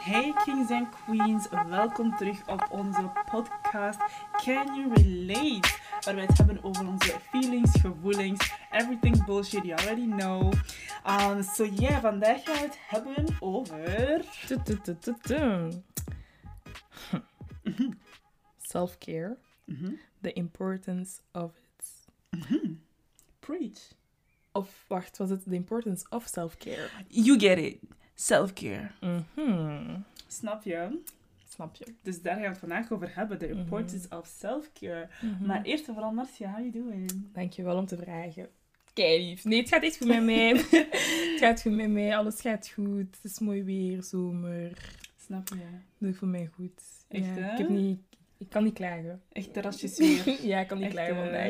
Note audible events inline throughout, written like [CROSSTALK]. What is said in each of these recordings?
Hey kings and queens, welkom terug op onze podcast Can You Relate? Waar wij het hebben over onze feelings, gevoelens, everything bullshit you already know. Um, so yeah, vandaag gaan we het hebben over... [LAUGHS] Self-care. Mhm. The importance of it. Preach. Of, wacht, was het the importance of self-care? You get it. Self-care. Mhm. Snap je? Snap je? Dus daar gaan we het vandaag over hebben. The importance of self-care. Maar eerst en vooral, Marcia, how you doing? Dankjewel om te vragen. Kei lief. Nee, het gaat echt goed met mij. [LAUGHS] het gaat goed met mij. Alles gaat goed. Het is mooi weer, zomer. Snap je? Dat voelt mij goed. Echt, ja, hè? Ik, heb niet, ik kan niet klagen. Echt terrasjes [LAUGHS] weer. ja, ik kan niet Echt, klagen eh, vandaag.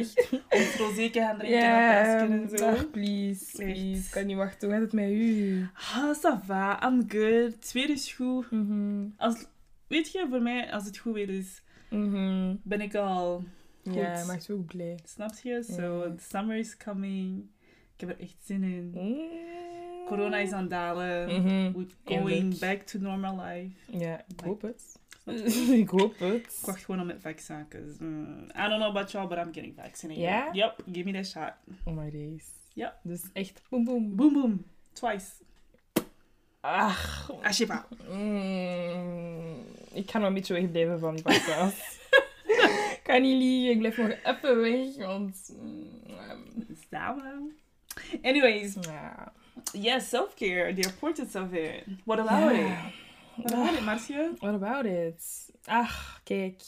Ons rosé gaan drinken Ja, en en zo. ach, please, please. Echt. Ik kan niet wachten. Hoe gaat het met u? Ah, ça va. I'm good. Het weer is goed. Mhm. Als, weet je, voor mij, als het goed weer is, Mhm. ben ik al... Ja, Goed. maakt me ook blij. Snap je? So, Ja. the summer is coming. Ik heb er echt zin in. Mm. Corona is aan het dalen. Mhm. We're going back to normal life. Ja, ik hoop het. [LAUGHS] Ik hoop het. Ik wacht gewoon op met vaccin. 'cause, mm, I don't know about y'all, but I'm getting vaccinated. Ja? Yep, give me that shot. Oh my days. Ja. Dus echt boem boem. Boom, boom. Twice. Ach. Ah, shit, pa. Mm, ik ga nog een beetje wegblijven van die podcast. ik [LAUGHS] [LAUGHS] kan niet liegen, ik blijf nog even weg, want... mm, Samen. Anyways, ja. yes, self-care, the importance of it. What about Ja. it? What about it, Marcia? What about it? Ach, kijk.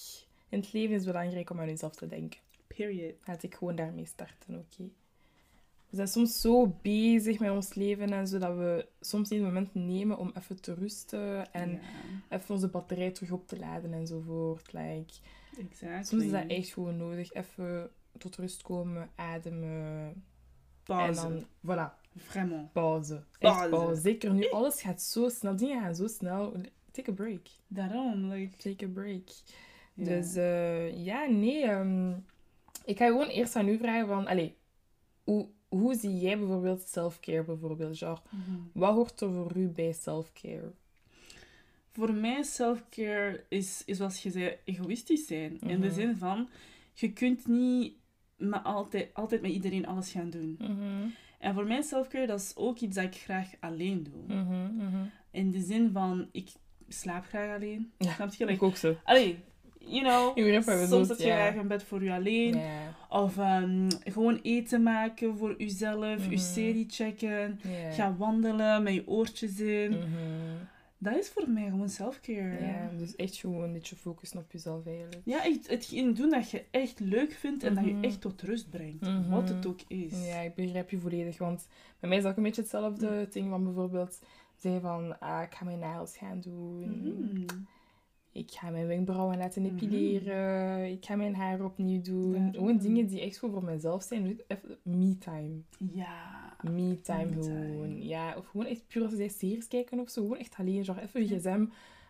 In het leven is het belangrijk om aan jezelf te denken. Period. Laat ik gewoon daarmee starten, oké? We zijn soms zo bezig met ons leven en zo dat we soms niet het moment nemen om even te rusten en even onze batterij terug op te laden enzovoort. Like, exactly. soms is dat echt gewoon nodig. Even tot rust komen, ademen Pauze. en dan, voilà, Vraiment. pauze. Echt Pauze. pauze. Zeker nu, [LAUGHS] alles gaat zo snel, dingen gaan zo snel. Take a break. Daarom, like... Take a break. Dus eh, ja, nee. ehm, ik ga gewoon eerst aan u vragen van... Allee, hoe, hoe zie jij bijvoorbeeld self-care bijvoorbeeld? Genre, Mhm. wat hoort er voor u bij self-care? Voor mij, self-care is, is, zoals je zei, egoïstisch zijn. In de Mhm. zin van, je kunt niet maar altijd, altijd met iedereen alles gaan doen. Mhm, En voor mij, self-care, dat is ook iets dat ik graag alleen doe. mhm, mhm. In de zin van, ik slaap graag alleen. Ja, Snap je? Like, Ik ook zo. allee, you know, soms bedoelt, heb je graag een bed voor je alleen. Of ehm, gewoon eten maken voor jezelf, je Mhm. serie checken. ja. Ga wandelen met je oortjes in. Dat is voor mij gewoon self-care. Ja, dus echt gewoon een beetje focussen op jezelf eigenlijk. Ja, echt hetgeen doen dat je echt leuk vindt en dat Mhm. je echt tot rust brengt. Mhm. Wat het ook is. Ja, ik begrijp je volledig. Want bij mij is ook een beetje hetzelfde ding van bijvoorbeeld zeggen van ah, ik ga mijn nagels gaan doen. Mhm. Ik ga mijn wenkbrauwen laten Mhm. epileren. Ik ga mijn haar opnieuw doen. Gewoon dingen die echt gewoon voor mezelf zijn. Even me-time. Ja. Me-time Me-time. gewoon. Ja, of gewoon echt puur als je series kijken of zo. Gewoon echt alleen. Genre even je gsm,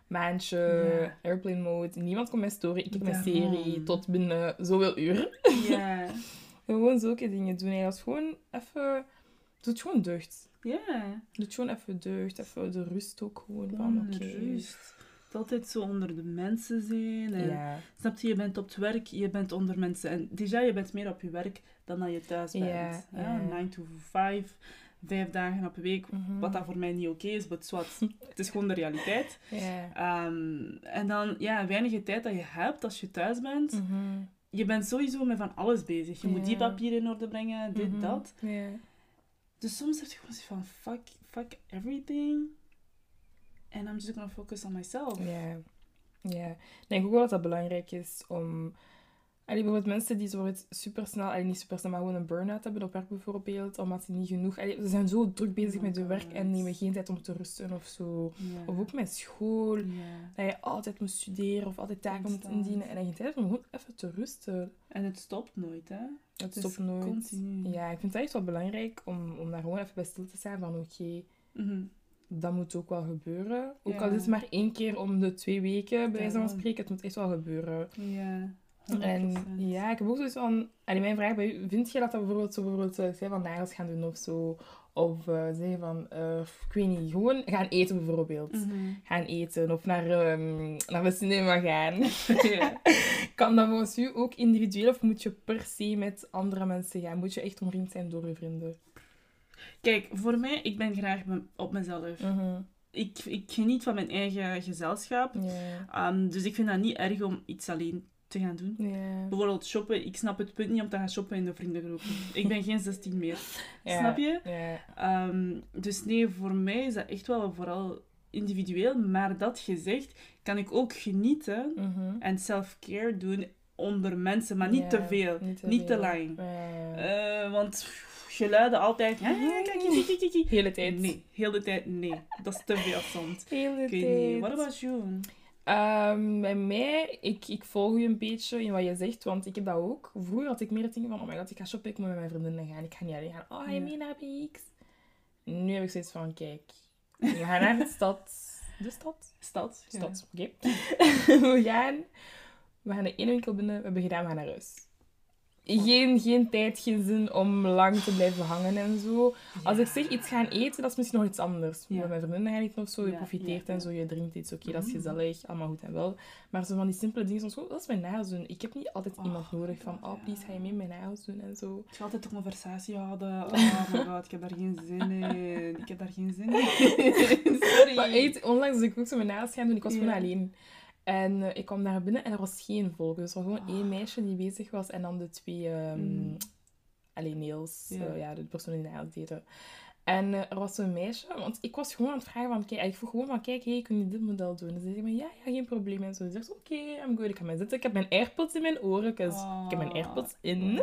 maandje, Ja. airplane mode. Niemand komt mij storen. Ik kijk mijn serie tot binnen zoveel uur. Ja. [LAUGHS] Gewoon zulke dingen doen. En dat is gewoon even... Doe het gewoon deugd. Ja. Doe het gewoon even deugd. Even de rust ook gewoon. Van, oké. rust. Het altijd zo onder de mensen zijn. En, Ja. Snap je, je bent op het werk, je bent onder mensen. En déjà, je bent meer op je werk dan dat je thuis bent. Ja, Ja, ja. 9 to 5, vijf dagen op een week. Mhm. Wat dat voor mij niet oké is, but zwart. [LAUGHS] het is gewoon de realiteit. Ja. Ehm, en dan, ja, weinige tijd dat je hebt als je thuis bent. Mhm. Je bent sowieso met van alles bezig. Je moet die papieren in orde brengen, dit, Mhm. dat. Ja. Dus soms heb je gewoon zoiets van, fuck, fuck everything. And I'm just gonna focus on myself. Ja. Ja. Ik denk ook wel dat dat belangrijk is om... Allee, bijvoorbeeld mensen die zo super snel, allee, niet super snel, maar gewoon een burn-out hebben op werk bijvoorbeeld, omdat ze niet genoeg... Allee, ze zijn zo druk bezig Oh met hun werk en nemen geen tijd om te rusten of zo. Of ook met school, dat je altijd moet studeren of altijd taken moet indienen en je geen tijd hebt om gewoon even te rusten. En het stopt nooit, hè? Het stopt nooit. continu. Ja, ik vind het echt wel belangrijk om, om daar gewoon even bij stil te staan van oké, Mhm. Dat moet ook wel gebeuren. Ook Ja. al is het maar één keer om de twee weken, bij wijze van spreken, het moet echt wel gebeuren. Ja. En 100%. ja, ik heb ook zoiets van... Allee, mijn vraag bij u, vind je dat dat bijvoorbeeld zo bijvoorbeeld, ik zei, van nagels gaan doen of zo? Of eh, zeggen van, eh, ik weet niet, gewoon gaan eten bijvoorbeeld. Mhm. Gaan eten of naar, ehm, naar de cinema gaan. [LAUGHS] [LAUGHS] Kan dat volgens u ook individueel of moet je per se met andere mensen gaan? Moet je echt omringd zijn door je vrienden? Kijk, voor mij, ik ben graag op mezelf. Mhm. Ik, ik geniet van mijn eigen gezelschap. Ehm, dus ik vind dat niet erg om iets alleen te gaan doen. Bijvoorbeeld shoppen. Ik snap het punt niet om te gaan shoppen in de vriendengroep. Ik ben geen 16 meer. [LAUGHS] Snap je? Ehm, dus nee, voor mij is dat echt wel vooral individueel. Maar dat gezegd, kan ik ook genieten Mhm. en self-care doen onder mensen. Maar niet te veel. Niet te, Niet te veel. lang. Eh, want geluiden altijd... "Ja, ja, kijk, kijk, kijk, kijk." Hele tijd. Nee, heel de tijd nee. Dat is te veel soms. Hele weet niet. What about you? Ehm, bij mij, ik, ik volg je een beetje in wat je zegt, want ik heb dat ook. Vroeger had ik meer het ding van, oh my god, ik ga shoppen, ik moet met mijn vriendinnen gaan. Ik ga niet alleen gaan. Oh, ga je mee naar BX? Nu heb ik zoiets van, kijk, we gaan naar de [LAUGHS] stad. De stad? Stad. ja. Stad, oké. [LAUGHS] we gaan, we gaan de ene winkel binnen, we hebben gedaan, we gaan naar huis. Geen, geen tijd, geen zin om lang te blijven hangen en zo. Als ik zeg iets gaan eten, dat is misschien nog iets anders. Met mijn vriendinnen gaan eten of zo, je profiteert en zo, je drinkt iets, oké, dat is Mhm. gezellig, allemaal goed en wel. Maar zo van die simpele dingen, zoals, oh, dat is mijn nagels doen. Ik heb niet altijd Oh, iemand nodig van, oh, please, ga je mee mijn nagels doen en zo. Ik ga altijd een conversatie houden. Oh my [LAUGHS] god, ik heb daar geen zin in. Ik heb daar geen zin in. [LAUGHS] Sorry. Maar echt, onlangs was ik ook zo mijn nagels gaan doen, ik was gewoon alleen. En eh, ik kwam daar binnen en er was geen volk. Dus er was gewoon Oh. één meisje die bezig was en dan de twee ehm Mm. alleen Ja. eh, ja, de persoon die nails deden. En eh, er was zo'n meisje, want ik was gewoon aan het vragen van, kijk, ik vroeg gewoon van, kijk, hey, kun je dit model doen? En ze zei ja, ja, geen probleem. En zo, ze zegt, oké, I'm good, ik ga mij zitten. Ik heb mijn airpods in mijn oren, 'cause ik heb mijn Oh, airpods in.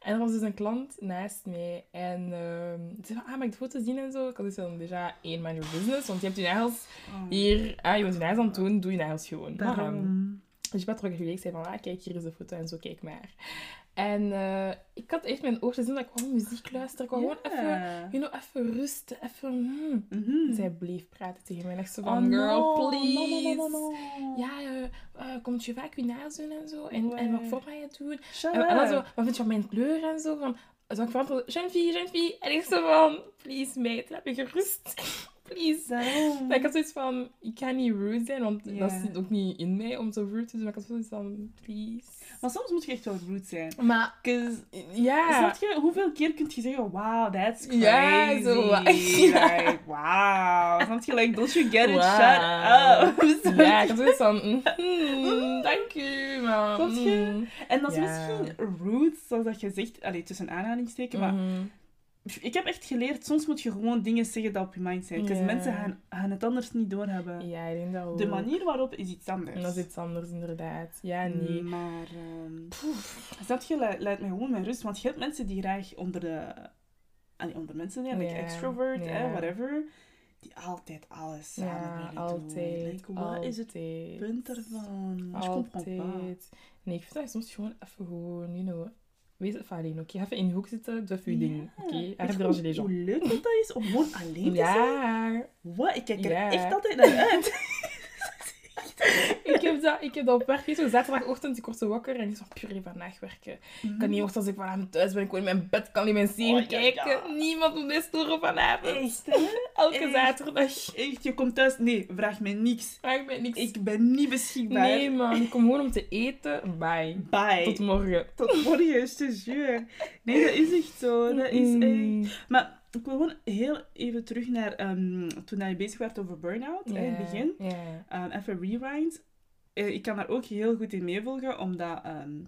En er was dus een klant naast mij. En ehm ze zei van, ah, mag ik de foto's zien en zo? Ik had dus dan déjà één mind your business, want je hebt je nagels Oh. hier, ah, je bent je nagels aan het doen, doe je nagels gewoon. Maar, ehm, Daarom. dus ik ben terug ik zei van, ah, kijk, hier is de foto en zo, kijk maar. En eh, ik had echt mijn oortjes doen, dat ik gewoon muziek luister. Ik wou gewoon even, you know, even rusten, even... hmm. Mhm. Zij bleef praten tegen mij echt zo Oh, van, girl, no. please. No, no. Ja, eh, komt je vaak je nagels doen en zo? En, en wat voor mij je doen? En, en dan zo, wat vind je van mijn kleur en zo? Van, zou ik verantwoorden, jeune fille, jeune fille. En ik zo van, please meid, laat me gerust. Please. Daarom. Maar ik had zoiets van, ik ga niet rude zijn, want dat zit ook niet in mij om zo rude te doen. Maar ik had zoiets van, please. Maar soms moet je echt wel rude zijn. Maar, ja. Snap je? Hoeveel keer kun je zeggen, wow, that's crazy. Ja, zo, [LAUGHS] Ja. Like, wow. Snap je? Like, don't you get it? Wow. Shut up. Ja, ik [LAUGHS] had zoiets van, mm, dank u, maar... Snap je? mm. En dat is misschien rude, zoals dat je zegt, allee, tussen aanhalingstekens, maar Mhm. Ik heb echt geleerd, soms moet je gewoon dingen zeggen dat op je mind zijn. Ja. mensen gaan, gaan het anders niet doorhebben. Ja, ik denk dat ook. De manier waarop is iets anders. En dat is iets anders, inderdaad. Ja, nee. Maar, ehm snap je, le- laat mij gewoon met rust. Want je hebt mensen die graag onder de... allee, onder mensen zijn, like extrovert, hè, whatever. Die altijd alles samen Ja, willen doen. altijd. Like, wat is het altijd. punt ervan? Altijd. Nee, ik vind dat soms gewoon even gewoon, you know... Wees even alleen, oké? Even in je hoek zitten, doe even je ding, oké? Ranger les gens. Hoe leuk dat is om gewoon alleen te zijn? Ja, Wat? Ik kijk er echt altijd naar uit. [LAUGHS] ik heb dat, ik heb dat op werk. Zo zaterdagochtend, ik word zo wakker en ik zo, pure vandaag werken. Ik kan niet wachten als ik vanavond thuis ben. Ik wil in mijn bed, kan niet mijn serie Oh, kijken. ja. Niemand moet mij storen vanavond. Echt? Elke echt. zaterdag. Echt, je komt thuis. Nee, vraag mij niks. Vraag mij niks. Ik ben niet beschikbaar. Nee, man. Ik kom gewoon om te eten. Bye. Bye. Tot morgen. Tot morgen, is te zuur. Nee, dat is echt zo. Dat is echt... Maar ik wil gewoon heel even terug naar ehm, toen je bezig werd over burn-out, in het begin. Ja. Ehm, even rewind. Eh, ik kan daar ook heel goed in meevolgen, omdat ehm,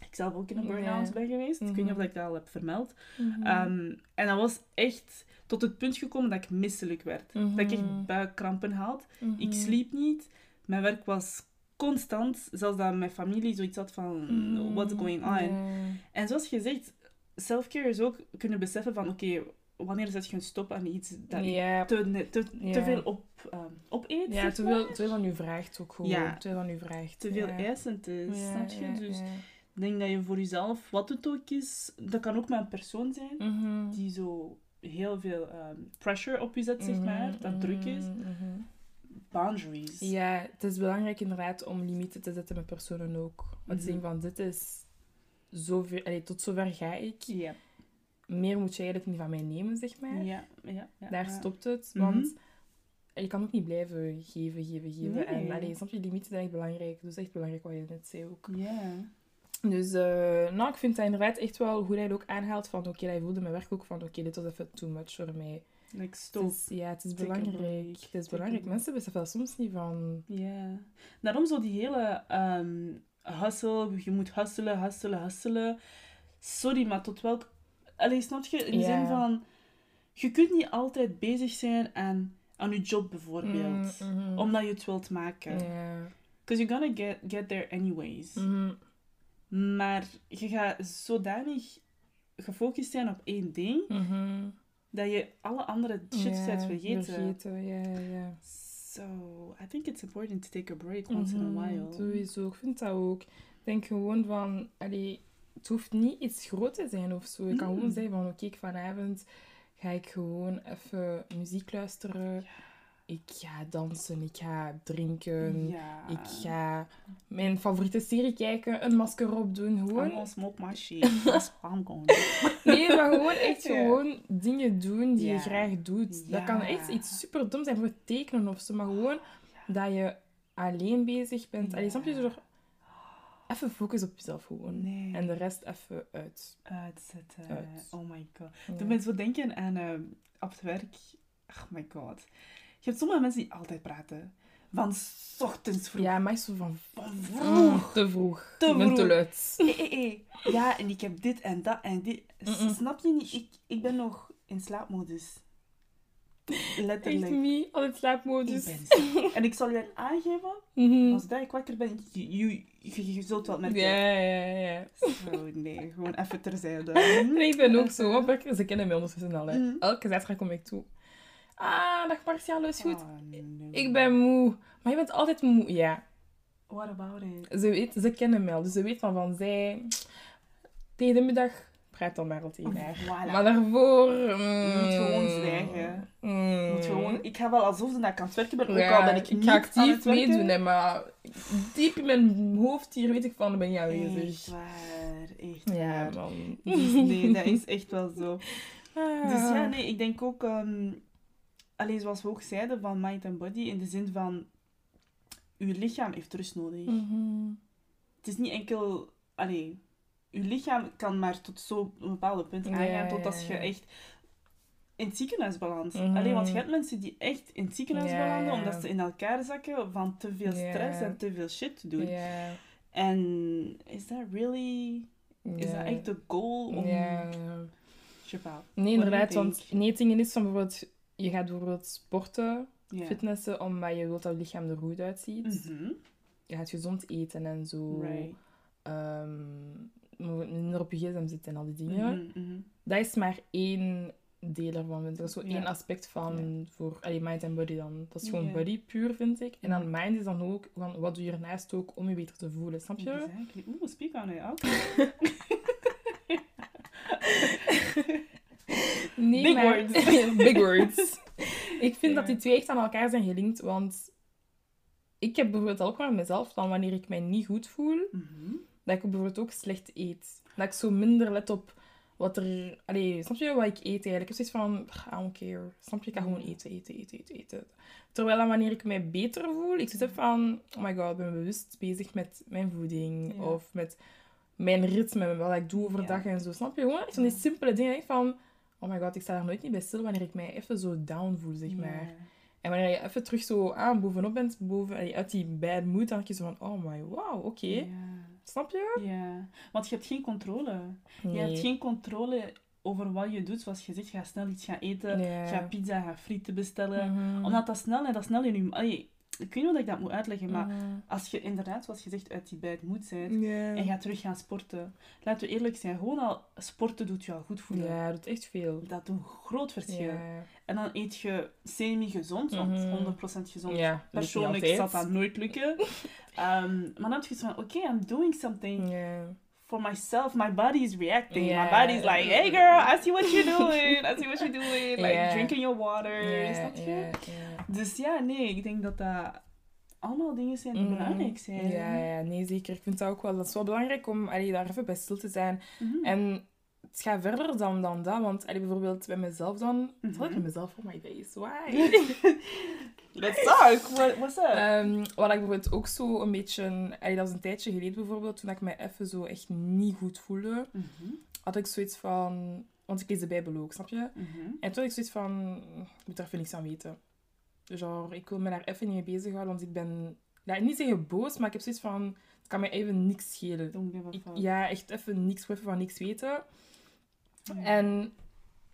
ik zelf ook in een burn-out Ja. ben geweest. Ik weet niet Mhm. of ik dat al heb vermeld. Mhm. Ehm, en dat was echt tot het punt gekomen dat ik misselijk werd. Dat ik Mhm. echt buikkrampen had. Ik Mhm. sliep niet. Mijn werk was constant. Zelfs dat mijn familie zoiets had van, Mhm. what's going on? En zoals gezegd, self-care is ook kunnen beseffen van, oké, wanneer zet je een stop aan iets dat je te, te, Ja. te veel op, ehm opeet? Ja, te maar. veel, te veel van u vraagt ook gewoon. Ja. Te veel van vraagt. Te veel ja. eisend is, snap je? Dus ik denk dat je voor jezelf, wat het ook is, dat kan ook met een persoon zijn, Mhm. die zo heel veel ehm, pressure op je zet, zeg maar, Mhm, dat druk is. mhm, mhm. Boundaries. Ja, het is belangrijk inderdaad om limieten te zetten met personen ook. Want Mhm. zeggen van, dit is zoveel... Allee, tot zover ga ik. Ja. Meer moet je eigenlijk niet van mij nemen, zeg maar. Ja, ja, ja. Daar ja. stopt het, Mhm. want je kan ook niet blijven geven, geven, geven. Nee. En allee, snap je, limieten zijn echt belangrijk. Dus echt belangrijk wat je net zei ook. Ja. Dus eh, nou, ik vind dat inderdaad echt wel hoe hij het ook aanhaalt van oké, hij voelde mijn werk ook van oké, dit was even too much voor mij. Like Het stop. is, ja, het is belangrijk. Het is Take belangrijk. Mensen beseffen dat soms niet van... Ja. Daarom zo die hele ehm hustle, je moet hustelen, hustelen, hustelen. Sorry, maar tot welk... Allee, snap je? In de zin van... Je kunt niet altijd bezig zijn aan, aan je job bijvoorbeeld. Mm, mhm. Omdat je het wilt maken. Because you're gonna get, get there anyways. Mhm. Maar je gaat zodanig gefocust zijn op één ding, Mhm. dat je alle andere shit bent vergeten. vergeten, ja. So, I think it's important to take a break once in a while. Sowieso, ik vind dat ook. Ik denk gewoon van, allee, het hoeft niet iets groot te zijn of zo. Ik kan Mm. gewoon zeggen van, oké, ik vanavond ga ik gewoon even muziek luisteren. Ik ga dansen, ik ga drinken. Ja. Ik ga mijn favoriete serie kijken, een masker opdoen. Gewoon, gonna [LAUGHS] do. nee, maar gewoon echt [LAUGHS] Ja. gewoon dingen doen die je graag doet. Dat kan echt iets super dom zijn, voor tekenen of zo, maar gewoon dat je alleen bezig bent. Allee, snap je? Even focus op jezelf gewoon. Nee. En de rest even uit. Uitzetten. Uit. Oh my god. Ja. Me zo denken aan ehm, op het werk. Oh my god. Je hebt sommige mensen die altijd praten. Van 's ochtends vroeg. Ja, maar zo van... Van Mm, vroeg. te vroeg. Te ben te vroeg. luid. Eh, eh, eh. Ja, en ik heb dit en dat en dit. Snap je niet? Ik, ik ben nog in slaapmodus. Echt Letterlijk. me, altijd Ik slaapmodus. En ik zal je aangeven, Mhm. als dat ik wakker ben, je, je, je, je zult wel merken. Ja, ja, ja. Zo, nee, gewoon even terzijde. [LAUGHS] En ik ben ook zo werk. Ze kennen mij ondertussen al. Hè. Mhm. Elke zaterdag kom ik toe. Ah, dag Marcia, alles goed? Oh, nee. Ik ben moe. Maar je bent altijd moe. Ja, What about it? ze, weet, ze kennen mij al. Dus ze weet van, van zij... Tegen de middag praat dan maar al haar. Voilà. Maar daarvoor... Je moet gewoon zwijgen. Mm. Je moet gewoon, ik ga wel alsof ik aan het werken ben, ook Ja, al ben ik ik niet actief meedoen, hè, maar diep in mijn hoofd hier weet ik van, ben jij Echt aanwezig. waar, echt Ja, waar. man. Dus nee, dat is echt wel zo. [LAUGHS] Ah. Dus ja, nee, ik denk ook, ehm alleen zoals we ook zeiden, van mind and body, in de zin van, uw lichaam heeft rust nodig. Mhm. Het is niet enkel, allee, uw lichaam kan maar tot zo'n bepaalde punt aangaan, tot ja, als je echt in het ziekenhuis belandt. Alleen, want je hebt mensen die echt in het ziekenhuis belanden, omdat ze in elkaar zakken van te veel stress en te veel shit te doen. Ja. En is dat really, is dat echt de goal om... Je. Nee, inderdaad, want nee, het ding is van bijvoorbeeld, je gaat bijvoorbeeld sporten, fitnessen, omdat je wilt dat je lichaam er goed uitziet. Mhm. Je gaat gezond eten en zo. Right. Ehm, minder op je gsm zitten en al die dingen. Mhm. Dat is maar één deel ervan, vind ik. Dat is zo Ja. één aspect van voor allee, mind en body dan. Dat is gewoon Ja. body puur, vind ik. En dan mind is dan ook van wat doe je ernaast ook om je beter te voelen, snap je? Exactly. Oeh, speak on it. Oké. [LAUGHS] Nee, Big maar... words. [LAUGHS] Big words. Ik vind Ja. dat die twee echt aan elkaar zijn gelinkt, want ik heb bijvoorbeeld ook aan mezelf dan wanneer ik mij niet goed voel, Mhm. Dat ik bijvoorbeeld ook slecht eet. Dat ik zo minder let op wat er... Allee, snap je wat ik eet eigenlijk? Ik heb zoiets van, I don't care. Snap je? Ik ga gewoon eten, eten, eten, eten, eten. Terwijl dan wanneer ik mij beter voel, ik zit van, oh my god, ik ben bewust bezig met mijn voeding. Ja. Of met mijn ritme, wat ik doe Ja. overdag en zo. Snap je? Gewoon van die simpele dingen. Van, oh my god, ik sta daar nooit niet bij stil wanneer ik mij even zo down voel, zeg maar. Ja. En wanneer je even terug zo aan bovenop bent, boven, allee, uit die bad mood, dan denk je zo van, oh my, wow, oké. Snap je? Ja. Want je hebt geen controle. Nee. Je hebt geen controle over wat je doet. Zoals je zegt, ga snel iets gaan eten. Ga pizza, ga frieten bestellen. Mhm. Omdat dat snel en dat snel in je... Allee, ik weet niet hoe ik dat moet uitleggen, maar Mhm. als je inderdaad, zoals je zegt, uit die bad mood bent Ja. en gaat terug gaan sporten. Laten we eerlijk zijn, gewoon al sporten doet je al goed voelen. Ja, dat doet echt veel. Dat doet een groot verschil. En dan eet je semi-gezond, want Mhm. 100% gezond. Ja, lukt niet Persoonlijk zal dat nooit lukken. [LAUGHS] Ehm, maar dan heb je zoiets van, oké, I'm doing something. For myself. My body is reacting. My body is like, hey girl, I see what you're doing. I see what you're doing. Like, drinking your water. Ja, Snap je? Dus ja, nee, ik denk dat dat allemaal dingen zijn die Mhm. belangrijk zijn. Ja, ja, nee, zeker. Ik vind dat ook wel, dat is wel belangrijk om allee, daar even bij stil te zijn. Mhm. En het gaat verder dan, dan dat. Want allee, bijvoorbeeld bij mezelf dan... Wat had ik met mezelf? Oh my days, why? Let's talk. What, what's up? Ehm, wat ik bijvoorbeeld ook zo een beetje... allee, dat was een tijdje geleden bijvoorbeeld, toen ik mij even zo echt niet goed voelde. Mhm, Had ik zoiets van... Want ik lees de Bijbel ook, snap je? mhm. En toen had ik zoiets van... Ik moet er even niks aan weten. Genre, ik wil me daar even niet mee bezighouden, want ik ben... Ja, niet zeggen boos, maar ik heb zoiets van... Het kan mij even niks schelen. Ik, ja, echt even niks, even van niks weten. Ja. En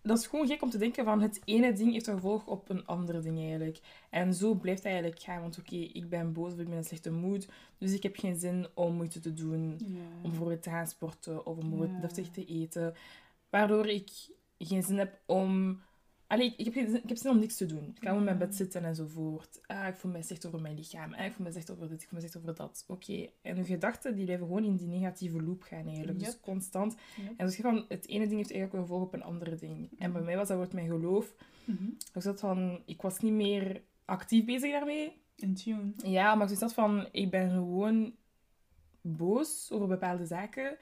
dat is gewoon gek om te denken van het ene ding heeft een gevolg op een ander ding eigenlijk. En zo blijft het eigenlijk gaan. Want oké, ik ben boos of ik ben in een slechte mood. Dus ik heb geen zin om moeite te doen. Om bijvoorbeeld te gaan sporten of om bijvoorbeeld Ja. deftig te eten. Waardoor ik geen zin heb om... Allee, ik heb, ik heb zin om niks te doen. Ik ga in mijn bed zitten enzovoort. Ah, ik voel me slecht over mijn lichaam. Ah, ik voel me slecht over dit, ik voel me slecht over dat. Oké. En uw gedachten die blijven gewoon in die negatieve loop gaan eigenlijk. Dus constant. Yep. En dus van, het ene ding heeft eigenlijk een gevolg op een ander ding. En bij mij was dat wordt mijn geloof. Mhm. Ik zat van, ik was niet meer actief bezig daarmee. In tune. Ja, maar ik zat van, ik ben gewoon boos over bepaalde zaken.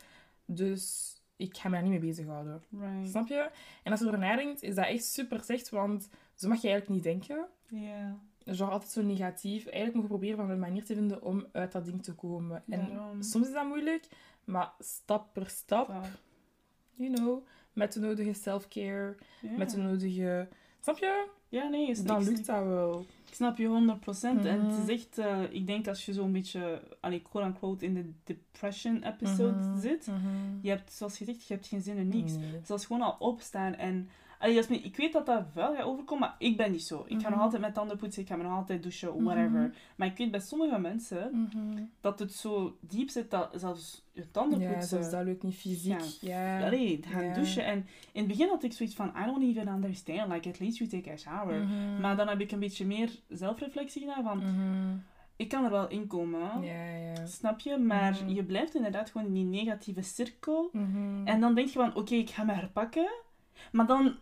Dus ik ga me daar niet mee bezighouden. Right. Snap je? En als je erover nadenkt, is dat echt super slecht, want zo mag je eigenlijk niet denken. Ja. Genre altijd zo negatief. Eigenlijk moet je proberen van een manier te vinden om uit dat ding te komen. En Daarom. soms is dat moeilijk, maar stap per stap, you know, met de nodige self-care, met de nodige... Snap je? Ja, nee, is Dan lukt dat wel. Ik snap je 100%. En het Mhm. is echt, eh, ik denk als je zo'n beetje, allee, quote-unquote, in de depression episode Mhm, zit, mhm. je hebt, zoals je zegt, je hebt geen zin in niks. Zelfs gewoon al opstaan en... Jasmin, ik weet dat dat wel gaat overkomen, maar ik ben niet zo. Ik ga nog Mhm. altijd met tanden poetsen, ik ga me nog altijd douchen, whatever. Mhm. Maar ik weet bij sommige mensen Mhm. dat het zo diep zit dat zelfs je tanden Ja, poetsen... zelfs dat lukt niet fysiek. Ja. Ja. Allee, gaan Ja. douchen. En in het begin had ik zoiets van, I don't even understand. Like, at least you take a shower. Maar dan heb ik een beetje meer zelfreflectie gedaan van, ik kan er wel in komen. Ja, ja. Snap je? Maar je blijft inderdaad gewoon in die negatieve cirkel. En dan denk je van, oké, ik ga me herpakken. Maar dan,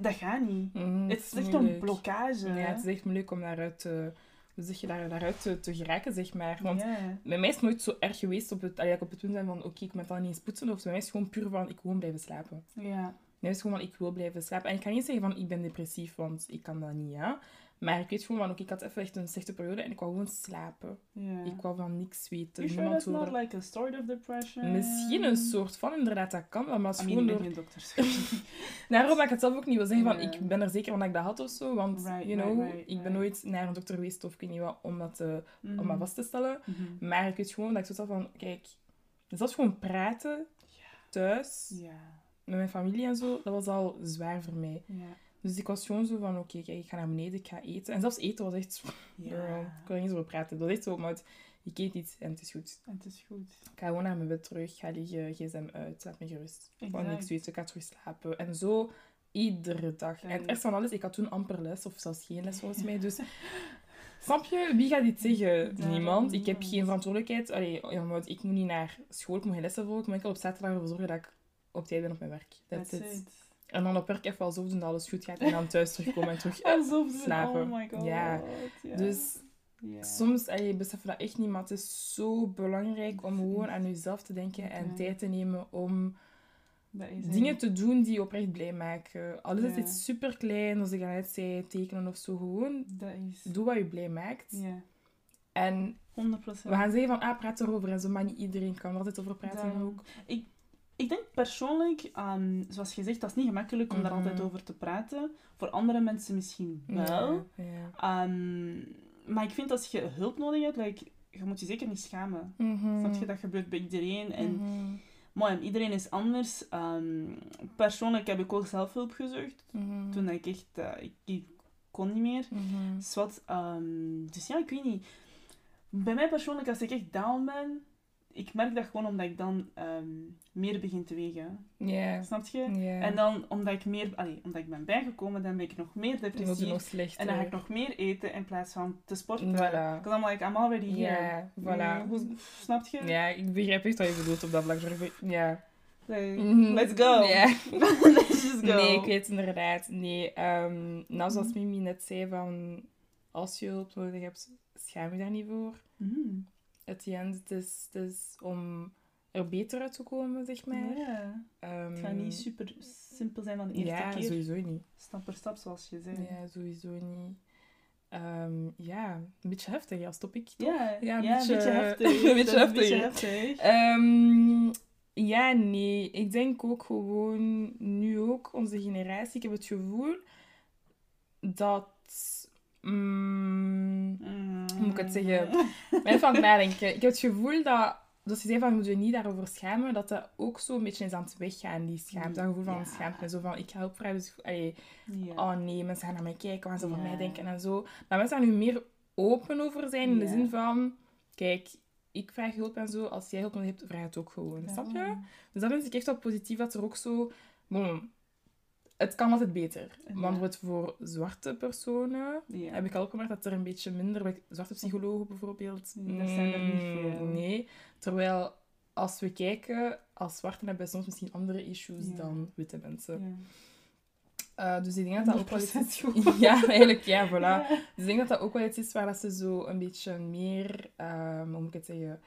dat gaat niet. Mhm, Het is echt een blokkage. Ja, het is echt moeilijk om daaruit te, hoe zeg je, daar, daaruit te, te geraken, zeg maar. Want bij mij is het nooit zo erg geweest op het, allee, op het punt zijn van, oké, ik moet dan niet eens poetsen. Of bij mij is het gewoon puur van, ik wil gewoon blijven slapen. Ja. Nee, het is gewoon van, ik wil blijven slapen. En ik kan niet zeggen van, ik ben depressief, want ik kan dat niet, ja. Maar ik weet gewoon van, oké, ik had even echt een slechte periode en ik wou gewoon slapen. Ik wou van niks weten. You sure niemand that's not horen. like a sort of depression? Misschien een soort van, inderdaad, dat kan wel, maar het I is mean, gewoon door... dokter. [LAUGHS] Daarom dat ik het zelf ook niet wil zeggen van ik ben er zeker van dat ik dat had of zo. Want, Right, you know, right, right, ik ben nooit naar een dokter geweest of ik weet niet wat, om dat, te, om dat vast te stellen. Mhm. Maar ik weet gewoon dat ik zo van, kijk, zelfs gewoon praten thuis met mijn familie en zo, dat was al zwaar voor mij. Ja. Dus ik was gewoon zo van, oké, ik ga naar beneden, ik ga eten. En zelfs eten was echt, girl, ik kon er niet zo over praten. Dat was echt zo, maar ik eet iets en het is goed. Het is goed. Ik ga gewoon naar mijn bed terug, ga liggen, gsm uit, laat me gerust. Ik wou niks weten, ik ga terug slapen. En zo iedere dag. En ergste van alles, ik had toen amper les, of zelfs geen les volgens mij. Dus [LAUGHS] snap je, wie gaat dit zeggen? Niemand. Ik heb geen verantwoordelijkheid. Allee, ja, maar ik moet niet naar school, ik moet geen lessen volgen. Ik moet enkel op zaterdag ervoor zorgen dat ik op tijd ben op mijn werk. That's, That's it. it. En dan op werk even alsof doen dat alles goed gaat. En dan thuis terugkomen en terug. Alsof ze... slapen. Oh my god. Ja. Dus Ja. soms, allee, besef je dat echt niet, maar het is zo belangrijk om gewoon aan jezelf te denken en tijd te nemen om dingen te doen die je oprecht blij maken. Al is het iets super klein, zoals ik net zei, tekenen of zo. Gewoon Dat is... doe wat je blij maakt. Ja. En 100 procent. we gaan zeggen van, ah, praat erover en zo, maar niet iedereen kan er altijd over praten ook. Ik denk persoonlijk, ehm, zoals je zegt, dat is niet gemakkelijk om daar Mhm. altijd over te praten. Voor andere mensen misschien wel. Ja, ja. Ehm, maar ik vind als je hulp nodig hebt, like, je moet je zeker niet schamen. Mhm. Snap je? Dat gebeurt bij iedereen. En Mhm. mooi, en iedereen is anders. Ehm, persoonlijk heb ik ook zelf hulp gezocht. Mhm. Toen ik echt... eh, ik, ik kon niet meer. Mhm. Zwat, ehm, dus ja, ik weet niet. Bij mij persoonlijk, als ik echt down ben, ik merk dat gewoon omdat ik dan ehm, meer begin te wegen. Ja. Snap je? En dan, omdat ik meer, allee, omdat ik ben bijgekomen, dan ben ik nog meer depressief. nog slechter. En dan ga ik nog meer eten in plaats van te sporten. Voilà. I'm like, I'm already here. Ja, voilà. Hoe- snap je? Ja, ik begrijp echt wat je bedoelt op dat vlak. Ja. Like, Mhm. Let's go. Ja. [LAUGHS] Let's just go. Nee, ik weet het inderdaad. Nee, ehm, nou zoals Mhm. Mimi net zei, van als je hulp nodig hebt, schaam je daar niet voor. Mhm. At the end, het is, het is om er beter uit te komen, zeg maar. Ja. Ehm, Het gaat niet super simpel zijn van de eerste ja, keer. sowieso niet. Stap per stap, zoals je zei. Ja, sowieso niet. Ehm, ja, een beetje heftig als topic, toch? Ja, Ja, een ja, beetje- een beetje heftig. [LAUGHS] een beetje Dat is heftig. heftig. Ehm, ja, nee. Ik denk ook gewoon, nu ook, onze generatie, ik heb het gevoel dat... mm, hoe moet ik het zeggen? Ik ben even aan het nadenken. Ik heb het gevoel dat, dus je zei van, moet je niet daarover schamen, dat dat ook zo een beetje is aan het weggaan, die schaamte. Dat gevoel van Ja. schaamte. Zo van, ik ga hulpvragen, dus allee, Ja. oh nee, mensen gaan naar mij kijken, wat ze Ja. mij denken en zo. Dat mensen daar nu meer open over zijn, in de zin van, kijk, ik vraag hulp en zo, als jij hulp nodig hebt, vraag het ook gewoon. Snap je? Dus dat vind ik echt wel positief, dat er ook zo... het kan altijd beter. Want voor zwarte personen Ja. heb ik al opgemerkt dat er een beetje minder... bij Zwarte psychologen bijvoorbeeld. Dat zijn er niet mm, veel. Nee. Terwijl, als we kijken, als zwarten hebben we soms misschien andere issues Ja. dan witte mensen. Ja. Eh, dus ik denk dat dat ook wel iets 100% is... [LAUGHS] Ja, eigenlijk, ja, voilà. Dus ik denk dat dat ook wel iets is waar dat ze zo een beetje meer, ehm, hoe moet ik het zeggen,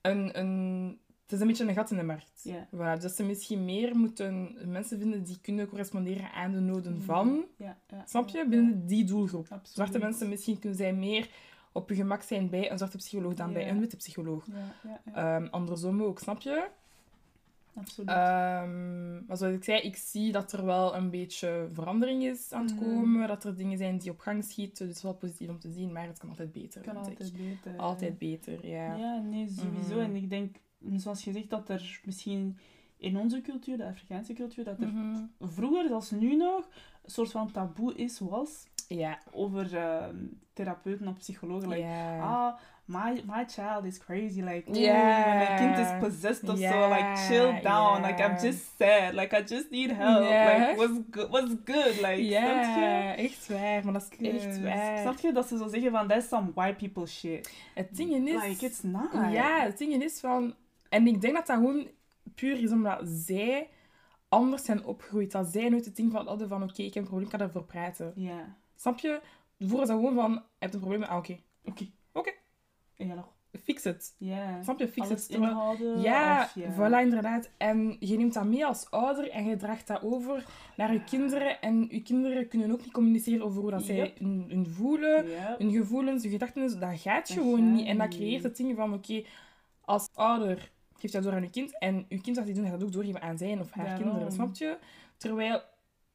een, een, het is een beetje een gat in de markt. Ja. Voilà, dus dat ze misschien meer moeten mensen vinden die kunnen corresponderen aan de noden van, Ja, ja, snap je, binnen die doelgroep. Absoluut. Zwarte mensen misschien kunnen zij meer op hun gemak zijn bij een zwarte psycholoog dan bij een witte psycholoog. Ehm, andersom ook, snap je? absoluut. Ehm, maar zoals ik zei, ik zie dat er wel een beetje verandering is aan het Mhm. komen. Dat er dingen zijn die op gang schieten. Dus het is wel positief om te zien, maar het kan altijd beter. kan ik. altijd beter. Altijd beter, ja. Ja, nee, sowieso. Mhm. En ik denk, zoals je zegt, dat er misschien in onze cultuur, de Afrikaanse cultuur, dat er Mhm. vroeger, zoals nu nog, een soort van taboe is, was Ja. over ehm, therapeuten of psychologen. Like, ah, my, my child is crazy. Like, Ja. mijn kind is possessed of zo. Like, chill down. Like, I'm just sad. Like, I just need help. Like, what's good? What's good? Like, ja, echt waar. Maar dat is echt Dus, waar. Snap je dat ze zo zeggen van, that's some white people shit. Het ding is... Like, it's not. Ja, het ding is van... En ik denk dat dat gewoon puur is omdat zij anders zijn opgegroeid. Dat zij nooit het ding van hadden van... Oké, ik heb een probleem, ik ga daarover praten. Ja. Snap je? Is dat gewoon van... Je hebt een probleem, ah, oké. Oké. Oké. Ja, nog. Fix het. Ja. Snap je? Fix het. Ja, of, ja. voilà, inderdaad. En je neemt dat mee als ouder en je draagt dat over naar je kinderen. En je kinderen kunnen ook niet communiceren over hoe dat zij Yep. hun, hun voelen, hun gevoelens, hun gedachten. Dat gaat Dat gewoon gaat niet. En dat creëert het ding van, oké, als ouder geeft dat door aan je kind. En je kind hij doen, gaat dat ook doorgeven aan zijn of haar Daarom. kinderen. Snap je? Terwijl,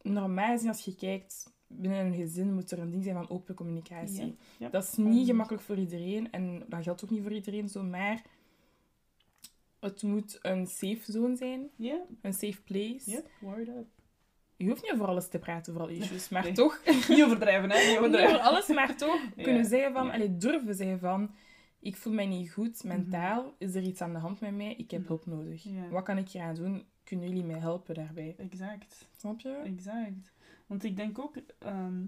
normaal gezien, als je kijkt, binnen een gezin moet er een ding zijn van open communicatie. Ja. Ja. Dat is niet gemakkelijk voor iedereen. En dat geldt ook niet voor iedereen zo, maar... Het moet een safe zone zijn, een safe place. Ja. Word up. Je hoeft niet over alles te praten, over alle issues, maar Nee. toch... [LAUGHS] Niet overdrijven, hè? Niet Niet over alles, maar toch [LAUGHS] kunnen zeggen van... Allee, durven zeggen van... Ik voel mij niet goed, mentaal. Is er iets aan de hand met mij? Ik heb Mhm. hulp nodig. Ja. Wat kan ik hier aan doen? Kunnen jullie mij helpen daarbij? Exact. Snap je? Exact. Want ik denk ook, ehm,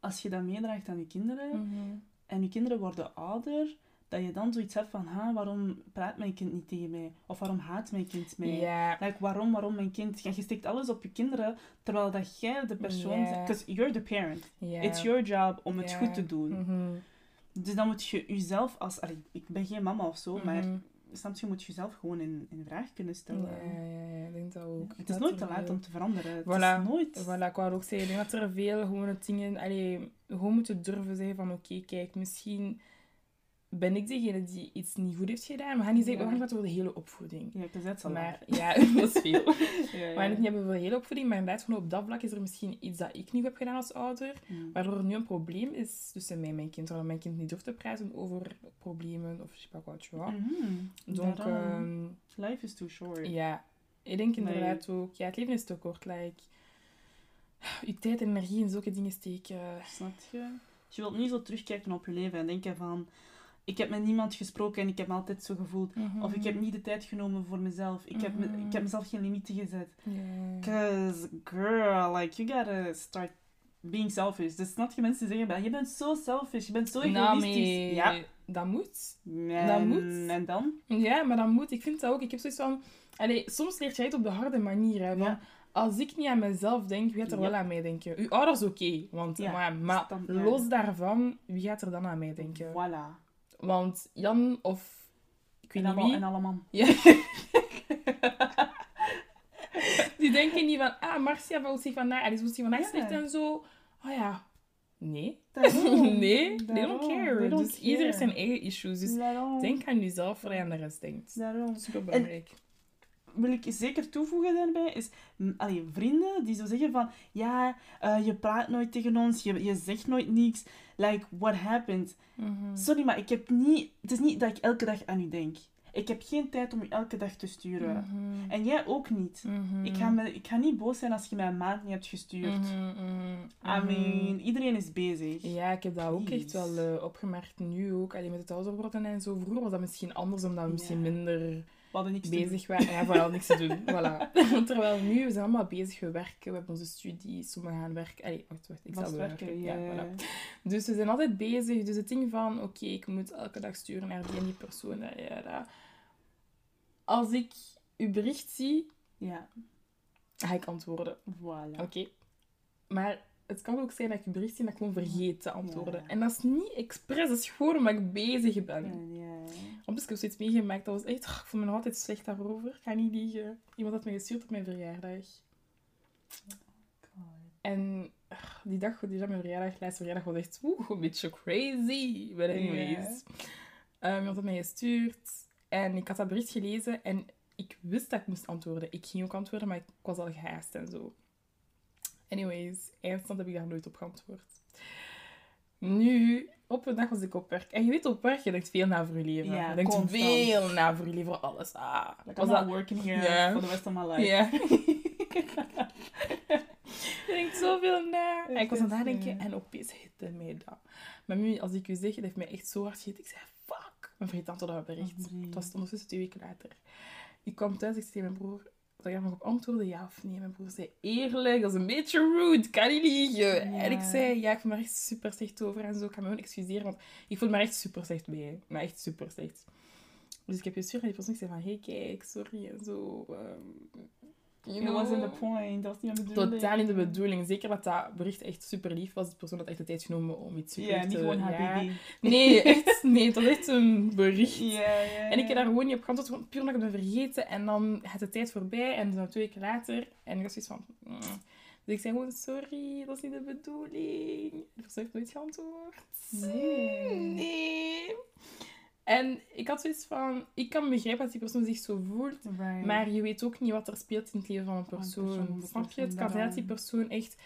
als je dat meedraagt aan je kinderen, Mhm. en je kinderen worden ouder, dat je dan zoiets hebt van, ha, waarom praat mijn kind niet tegen mij? Of waarom haat mijn kind mij? Ja. Like, waarom, waarom mijn kind? Ja, je steekt alles op je kinderen, terwijl dat jij de persoon. Because you're the parent. It's your job om het goed te doen. Mhm. Dus dan moet je jezelf als... Allee, ik ben geen mama of zo, maar Mhm. snap je, moet je jezelf gewoon in, in vraag kunnen stellen. Ja, ja, ja, ik denk dat ook. Het is nooit te laat om te veranderen. Het Voilà. is nooit... Voilà, ik wou ook zeggen, ik denk dat er veel gewone dingen... Allee, gewoon moeten durven zeggen van, oké, kijk, misschien ben ik degene die iets niet goed heeft gedaan. We gaan niet zeggen, we Ja. gaan praten over de hele opvoeding. Ja, ik dat al Maar ja, [LAUGHS] dat is veel. [LAUGHS] Ja, We ja. gaan het niet hebben over de hele opvoeding, maar inderdaad, gewoon op dat vlak is er misschien iets dat ik niet heb gedaan als ouder, Mm. waardoor er nu een probleem is tussen mij en mijn kind, waardoor mijn kind niet durft te praten over problemen of je pas wat, vois. Mhm. Donc, Daarom. ehm, Life is too short. ja, ik denk inderdaad ook, ja, het leven is te kort, like, je tijd en energie in zulke dingen steken. Snap je? Je wilt niet zo terugkijken op je leven en denken van... Ik heb met niemand gesproken en ik heb me altijd zo gevoeld. Of ik heb niet de tijd genomen voor mezelf. Ik, heb, me- Mhm. ik heb mezelf geen limieten gezet. Ja. Cause, girl, like, you gotta start being selfish. Dus snap je mensen zeggen, "Maar je bent zo selfish, je bent zo Nou, egoïstisch. maar Ja. dat moet. En, Dat moet. En dan? Ja, maar dat moet. Ik vind dat ook. Ik heb zoiets van... Allee, soms leert jij het op de harde manier. Hè, van, Ja. Als ik niet aan mezelf denk, wie gaat er Ja. wel aan mij denken? Uw ouders oké, want... Ja, Maar, maar stam- ja. los daarvan, wie gaat er dan aan mij denken? Voilà. Want Jan of... Ik weet En, niet wie. en allemaal. Ja. [LAUGHS] die denken niet van, ah, Marcia voelt zich vandaag, Alice voelt zich vandaag slecht en zo. Oh ja. Nee. Daarom, [LAUGHS] nee, they don't daarom, care. they don't dus ieder heeft care. zijn eigen issues. Dus Daarom. denk aan jezelf voordat je aan de rest denkt. Daarom. Super belangrijk. Wil ik zeker toevoegen daarbij, is allee, vrienden die zo zeggen van ja, eh, je praat nooit tegen ons, je, je zegt nooit niks. Like, what happened? Mhm. Sorry, maar ik heb niet... Het is niet dat ik elke dag aan u denk. Ik heb geen tijd om u elke dag te sturen. Mhm. En jij ook niet. Mhm. Ik, ga me, ik ga niet boos zijn als je mij een maand niet hebt gestuurd. I mean, iedereen is bezig. Ja, ik heb dat ook echt wel eh, opgemerkt nu ook. Alleen met het ouder worden en zo. Vroeger was dat misschien anders, omdat we misschien minder hadden niks te bezig waren. Ja, vooral niks te doen. [LAUGHS] Voilà. [LAUGHS] Terwijl nu, we zijn allemaal bezig, we werken, we hebben onze studies, sommigen gaan werken. Allee, wacht, wacht, ik doen. zal werken, ja. Ja, voilà. Dus we zijn altijd bezig. Dus het ding van, oké, ik moet elke dag sturen naar die en die persoon. Ja. Als ik uw bericht zie, Ja, ga ik antwoorden. voilà. Oké. Maar het kan ook zijn dat ik je bericht zie en dat ik gewoon vergeet te antwoorden. Ja. En dat is niet expres, dat is gewoon omdat ik bezig ben. Ja, ja. Dus heb zoiets meegemaakt, dat was echt... oh, ik voel me nog altijd slecht daarover. Ik ga niet liegen. Iemand had me gestuurd op mijn verjaardag. En ugh, die dag, die dag mijn verjaardag, laatste verjaardag, was echt oeh, een beetje crazy. But anyways. Eh, iemand had mij gestuurd. En ik had dat bericht gelezen en ik wist dat ik moest antwoorden. Ik ging ook antwoorden, maar ik was al gehaast en zo. Anyways, eindstand heb ik daar nooit op geantwoord. Nu, op een dag was ik op werk. En je weet, op werk, je denkt veel na voor je leven. Ja, je denkt constant. veel na voor je leven, voor alles. Ah, Like, was dat... working here for the rest of my life. Ja. [LAUGHS] je denkt zoveel na. En ik was aan het nadenken en opeens hitte mij dat. Maar nu, als ik u zeg, het heeft mij echt zo hard gehit. Ik zei, fuck. Mijn vergeet antwoord op dat bericht. Oh. Het was ondertussen twee weken later. Ik kwam thuis, ik zei tegen mijn broer, dat jij nog op antwoorden, ja of nee? Mijn broer zei, eerlijk, dat is een beetje rude, kan niet liegen. Ja. En ik zei, ja, ik voel me echt super slecht over en zo. Ik kan me gewoon excuseren, want ik voel me echt super slecht bij. Maar echt super slecht. Dus ik heb gestuurd naar die persoon, ik zei van, hey, kijk, sorry en zo. ehm, you It wasn't know. the point. Dat was niet aan de bedoeling. Totaal niet de bedoeling. Zeker dat dat bericht echt super lief was. Die persoon had echt de tijd genomen om iets super Ja, te... niet gewoon ja. Nee, echt. Nee, het was echt een bericht. Ja, ja. En ik heb daar gewoon niet op geantwoord, gewoon puur het ben vergeten. En dan gaat de tijd voorbij en dan twee weken later. En ik was zoiets van... mm. Dus ik zei gewoon, sorry, dat is niet de bedoeling. De persoon heeft nooit geantwoord. Nee. Nee. En ik had zoiets van... Ik kan begrijpen dat die persoon zich zo voelt. Right. Maar je weet ook niet wat er speelt in het leven van een persoon. persoon, Snap je? Het kan zijn dat die persoon echt...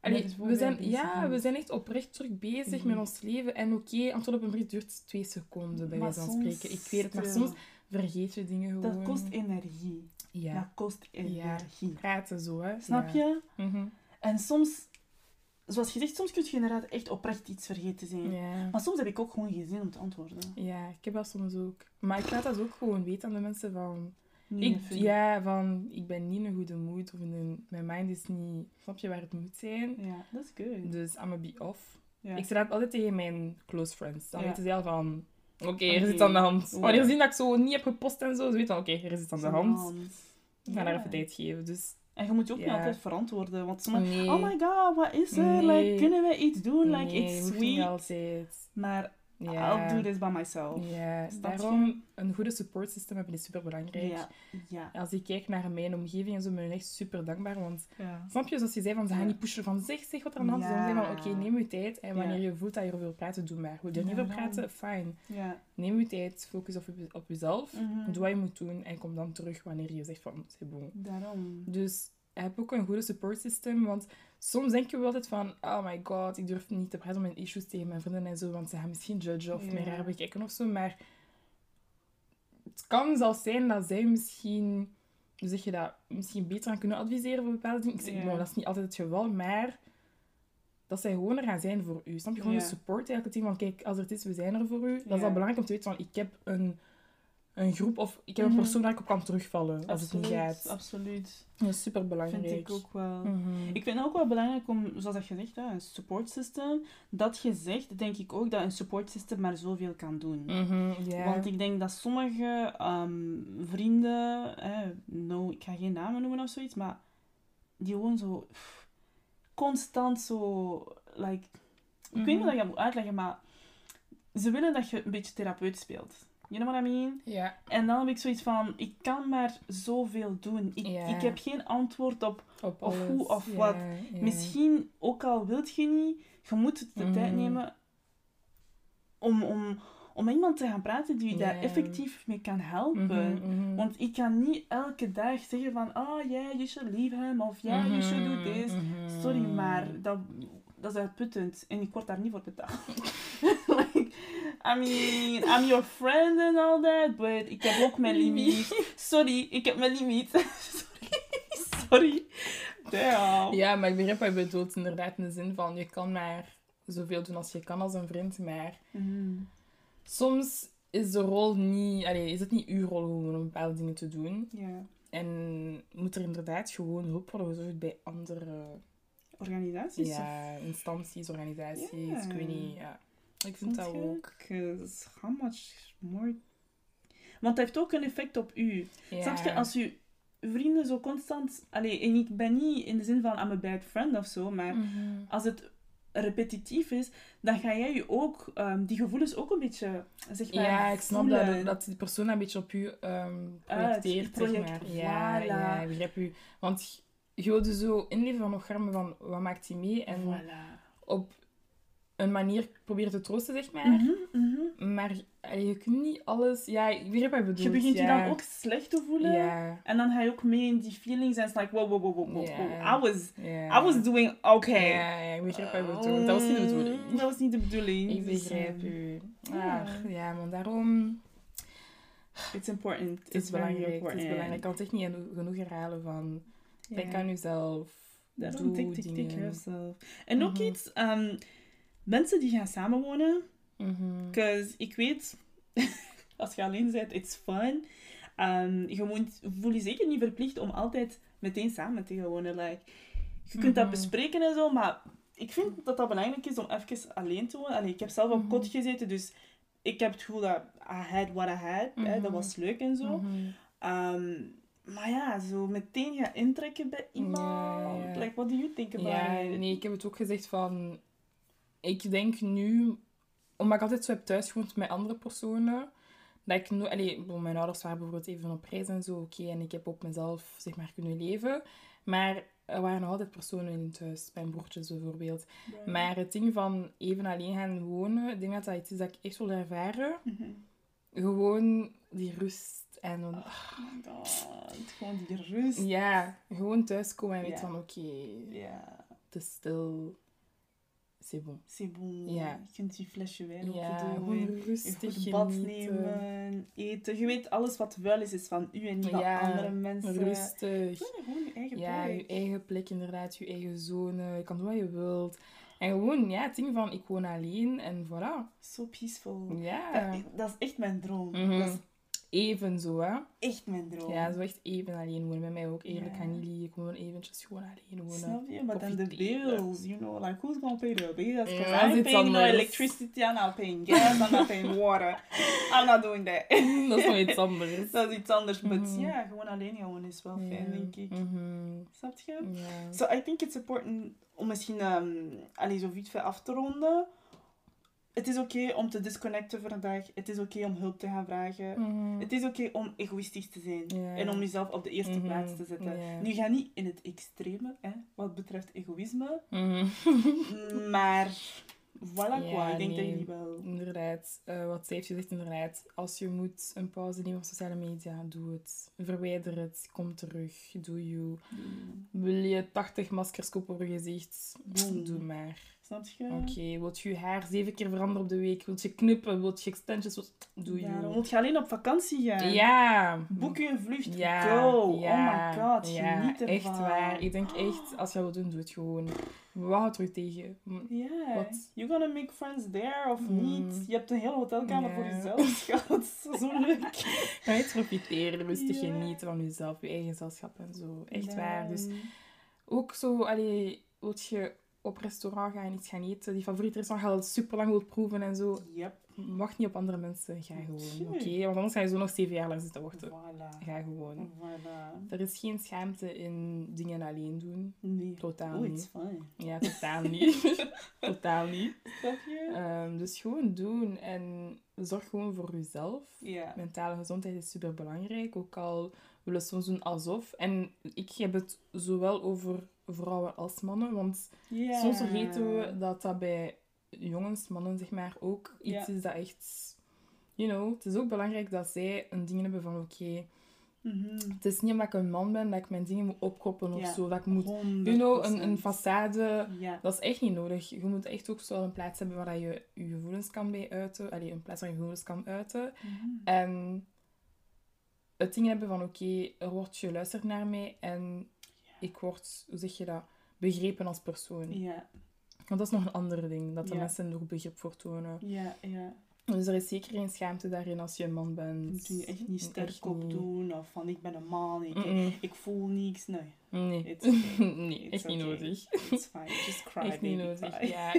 Allee, het we zijn, ja, we zijn echt oprecht terug bezig Mhm. met ons leven. En oké, antwoord op een bericht duurt twee seconden, bij wijze van spreken. Ik weet het, maar soms vergeet je dingen gewoon. Dat kost energie. Ja, Dat kost energie. praten zo, hè. Snap Ja. je? Mhm. En soms, zoals je zegt, soms kun je inderdaad echt oprecht iets vergeten zijn. Ja. Maar soms heb ik ook gewoon geen zin om te antwoorden. ja, ik heb dat soms ook. Maar ik laat dat ook gewoon weten aan de mensen van... Ik, ja, van, ik ben niet in een goede mood of een, mijn mind is niet... Snap je waar het moet zijn? Ja, dat is good. Dus I'm a be off. Ja. Ik zeg altijd tegen mijn close friends. Dan Ja. weten ze al van... Oké, er is Oké. iets aan de hand. Wanneer ze zien dat ik zo niet heb gepost en zo, ze weten dan, oké, er is iets aan de hand. Ik ga daar even tijd geven. Dus En je moet je ook niet altijd verantwoorden. Want sommigen, nee. oh my god, wat is er? Nee. Like, kunnen we iets doen? Like, it's sweet. Maar Ja. I'll do this by myself. Je? daarom een goede support system hebben is super belangrijk. Ja. Ja. Als ik kijk naar mijn omgeving en zo, ben ik echt super dankbaar. Want ja. snap je, zoals je zei, van ze gaan niet pushen van zeg, zeg wat er aan de hand is. Dan zeggen van oké, neem je tijd. En wanneer je voelt dat je erover wil praten, doe maar. Wil je er niet over praten, fijn. ja. Neem je tijd, focus op, op jezelf. Mhm. Doe wat je moet doen en kom dan terug wanneer je zegt van, c'est bon. Daarom. Dus heb ook een goede support system, want soms denken we altijd van, oh my god, ik durf niet te praten om mijn issues tegen mijn vrienden en zo, want ze gaan misschien judgen of Ja. mij raar bekijken of zo, maar het kan zelfs zijn dat zij misschien, hoe zeg je dat, misschien beter aan kunnen adviseren voor bepaalde dingen. Ik zeg, Ja. nou, dat is niet altijd het geval, maar dat zij gewoon er gaan zijn voor u. Snap je? Gewoon Ja. de support eigenlijk, van, kijk, als er het is, we zijn er voor u. Dat is al belangrijk om te weten van, ik heb een, een groep of ik heb een Mhm. persoon waar ik op kan terugvallen als het niet gaat. Absoluut. Dat is super belangrijk. Vind ik ook wel. Mhm. Ik vind het ook wel belangrijk om, zoals dat je zegt, een support system. Dat je zegt, denk ik ook dat een support system maar zoveel kan doen. Mhm. Want ik denk dat sommige ehm, vrienden, hè, no, ik ga geen namen noemen of zoiets, maar die gewoon zo pff, constant zo, like, ik weet niet hoe dat je dat moet uitleggen, maar ze willen dat je een beetje therapeut speelt. You know what I mean? Ja. En dan heb ik zoiets van, ik kan maar zoveel doen. Ik, Ja. ik heb geen antwoord op Op Of hoe of Ja, wat. ja. Misschien, ook al wilt je niet, je moet de Mhm. tijd nemen om, om, om met iemand te gaan praten die je daar effectief mee kan helpen. Mhm, mhm. Want ik kan niet elke dag zeggen van, oh yeah, you should leave him, of yeah, you should do Mhm, this. mhm. Sorry, maar dat, dat is uitputtend en ik word daar niet voor betaald. [LAUGHS] I mean, I'm your friend and all that, but ik heb ook mijn limiet. Sorry, ik heb mijn limiet. [LAUGHS] Sorry. Sorry. Damn. Ja, maar ik begrijp wat je bedoelt inderdaad in de zin van je kan maar zoveel doen als je kan als een vriend, maar Mhm. soms is de rol niet, allee, is het niet uw rol gewoon om bepaalde dingen te doen. Ja. En moet er inderdaad gewoon hulp worden gezorgd bij andere Organisaties? ja, instanties, organisaties, Ja. ik weet niet. Ja. Ik vind dat ook. How much more... Want het heeft ook een effect op u. Snap je, als je vrienden zo constant... Allee, en ik ben niet in de zin van I'm a bad friend of zo, maar Mhm. als het repetitief is, dan ga jij je ook ehm, die gevoelens ook een beetje zeg maar, Ja, ik snap dat, dat die persoon een beetje op u Uit, projecteert, project- zeg maar. Ja, voilà. ja, ik begrijp u. Want je wilde zo inleven van nog van wat maakt hij mee en Voilà. op een manier proberen te troosten, zeg maar. Mhm, mhm. Maar allee, je kunt niet alles... Ja, ik begrijp wat je bedoelt. Je begint je dan ook slecht te voelen. Ja, En dan ga je ook mee in die feelings en het is like, wow, wow, wow, wow, wow. I, was. I was doing okay. Ja, ja, ik begrijp wat je bedoelt. Dat was niet de bedoeling. Dat was niet de bedoeling. Ik Dus, begrijp eh, u. ja. Ach, ja, maar daarom... It's important. It's very belangrijk. Important. is belangrijk. Ik kan het echt niet geno- genoeg herhalen van... Denk aan jezelf. Daarom take, take, take yourself. En ook Mhm. iets, ehm, mensen die gaan samenwonen, Mhm. because ik weet, [LAUGHS] als je alleen bent, it's fun. Ehm, je moet, voel je zeker niet verplicht om altijd meteen samen te gaan wonen. Like, je kunt dat Mhm. bespreken en zo, maar ik vind dat dat belangrijk is om even alleen te wonen. Allee, ik heb zelf op Mhm. kot gezeten, dus ik heb het gevoel dat I had what I had. Hè, dat Mhm. was leuk en zo. Mhm. Ehm, maar ja, zo meteen gaan intrekken bij iemand. Like, what do you think about it? nee, ik heb het ook gezegd van... Ik denk nu... Omdat ik altijd zo heb thuisgewoond met andere personen... Dat ik no allee, mijn ouders waren bijvoorbeeld even op reis en zo, oké. en ik heb op mezelf, zeg maar, kunnen leven. Maar er waren nog altijd personen in het huis. Mijn broertjes bijvoorbeeld. Ja. Maar het ding van even alleen gaan wonen... Ik denk dat dat iets is dat ik echt wil ervaren. Mhm. Gewoon die rust en... dan- Oh my god, gewoon die rust. Ja, gewoon thuiskomen en weten van, oké, Ja, het is stil. C'est bon. c'est bon. Ja. Je kunt die flesje wijn Ja, doen. rustig bad genieten. nemen, eten. Je weet, alles wat vuil is, is van u en niet van Ja, andere mensen. Rustig. Gewoon, gewoon je eigen Ja, plek. je eigen plek inderdaad, je eigen zone. Je kan doen wat je wilt. En gewoon, ja, het ding van, ik woon alleen en voilà. So peaceful. Ja. Dat, dat is echt mijn droom. Mhm. Dat is Even zo, hè. echt mijn droom. Ja, zo echt even alleen wonen. Met mij ook, eerlijk, gaan niet liegen. Gewoon eventjes gewoon alleen wonen. Snap je? Maar dan de bills, you know, like who's gonna pay the bills? Because I'm paying no anders. electricity, I'm not paying gas, I'm not paying water. I'm not doing that. [LAUGHS] Dat is nog iets anders. Dat is iets anders, maar Mhm. ja, gewoon alleen wonen is wel fijn, denk ik. Mhm. Snap je? So I think it's important om misschien um, allee, zo af te ronden. Het is oké om te disconnecten voor een dag. Het is oké om hulp te gaan vragen. Mhm. Het is oké om egoïstisch te zijn. En om jezelf op de eerste Mhm. plaats te zetten. Nu ga niet in het extreme, hè, wat betreft egoïsme. Mhm. [LAUGHS] Maar voilà Ja, quoi, ik denk dat nee. jullie wel... Inderdaad, eh, wat zij heeft gezegd, inderdaad. Als je moet een pauze nemen van sociale media, doe het. Verwijder het, kom terug, doe you. Wil je 80 maskers kopen voor je gezicht? Doe maar. Snap je? Oké, wilt je je haar zeven keer veranderen op de week? Wilt je knippen? Wilt je extensions? Wilt... Doe Ja, dan you. moet je alleen op vakantie gaan. Ja. Boek je een vlucht. Ja, Go. ja, oh my god, ja, geniet ervan. echt waar. Ik denk echt, als je dat wil doen, doe het gewoon. Wat houdt er tegen? Ja, Wat? you gonna make friends there of Mm. niet. Je hebt een hele hotelkamer Ja. voor jezelf, [LAUGHS] schat. Zo [LAUGHS] leuk. Ga je profiteren, rustig Ja. genieten van jezelf, je eigen gezelschap en zo. Echt Ja. waar. Dus ook zo, allee, wilt je op restaurant gaan en iets gaan eten, die favoriete restaurant, ga je super lang wilt proeven en zo. Yep. wacht niet op andere mensen. Ga gewoon, oké? Want anders ga je zo nog zeven jaar lang zitten wachten. Voilà. Ga gewoon. Voilà. Er is geen schaamte in dingen alleen doen. Nee. Totaal Oh, niet. Ja, totaal [LAUGHS] niet. totaal niet. Ehm, dus gewoon doen en zorg gewoon voor jezelf. Ja. Mentale gezondheid is super belangrijk, ook al willen soms doen alsof. En ik heb het zowel over vrouwen als mannen, want soms vergeten we dat dat bij jongens, mannen zeg maar, ook iets is dat echt. You know, het is ook belangrijk dat zij een ding hebben van oké, Mhm. het is niet omdat ik een man ben dat ik mijn dingen moet opkroppen of Ja. zo, dat ik moet. 100%. You know, een, een façade Ja. dat is echt niet nodig. Je moet echt ook zo een plaats hebben waar je je gevoelens kan bij uiten. Allee, een plaats waar je gevoelens kan uiten. Mhm. En het ding hebben van, oké, er wordt geluisterd naar mij en ik word, hoe zeg je dat, begrepen als persoon. Ja. Want dat is nog een ander ding, dat de Ja. mensen er ook begrip voor tonen. Ja, ja. Dus er is zeker geen schaamte daarin als je een man bent. Moet je echt niet sterk op doen of van ik ben een man, ik, ik voel niks. Nee, Nee. It's okay. [LAUGHS] nee, It's echt niet nodig. it's fine. Just cry, [LAUGHS] Echt niet nodig, cry. [LAUGHS] ja.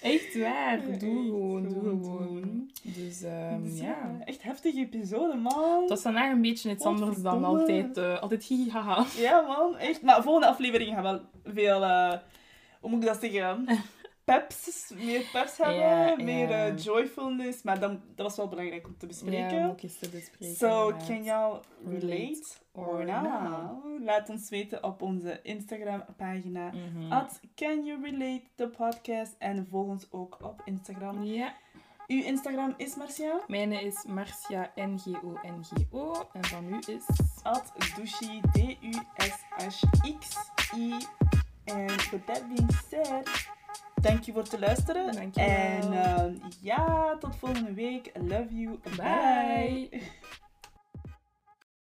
Echt waar, doe gewoon, doe gewoon. Dus Dus ja. Echt heftige episode, man. Het was vandaag een beetje iets anders dan altijd, eh altijd hihihaha. Ja, man. Echt. Maar de volgende aflevering gaan we wel veel... eh, hoe moet ik dat zeggen? Peps. Meer peps hebben. Ja, meer ja. eh, joyfulness. Maar dan, dat was wel belangrijk om te Ja, bespreken. om eens te bespreken. So, can y'all Relate relate or not? Laat ons weten op onze Instagram-pagina. Mhm. At Can You Relate, the podcast. En volg ons ook op Instagram. Ja, Uw Instagram is Marcia. mijne is Marcia N-G-O-N-G-O. En van u is... At Dushi, D-U-S-H-X-I. En with that being said, dank je voor het luisteren. En ehm, ja, tot volgende week. Love you. Bye. Bye.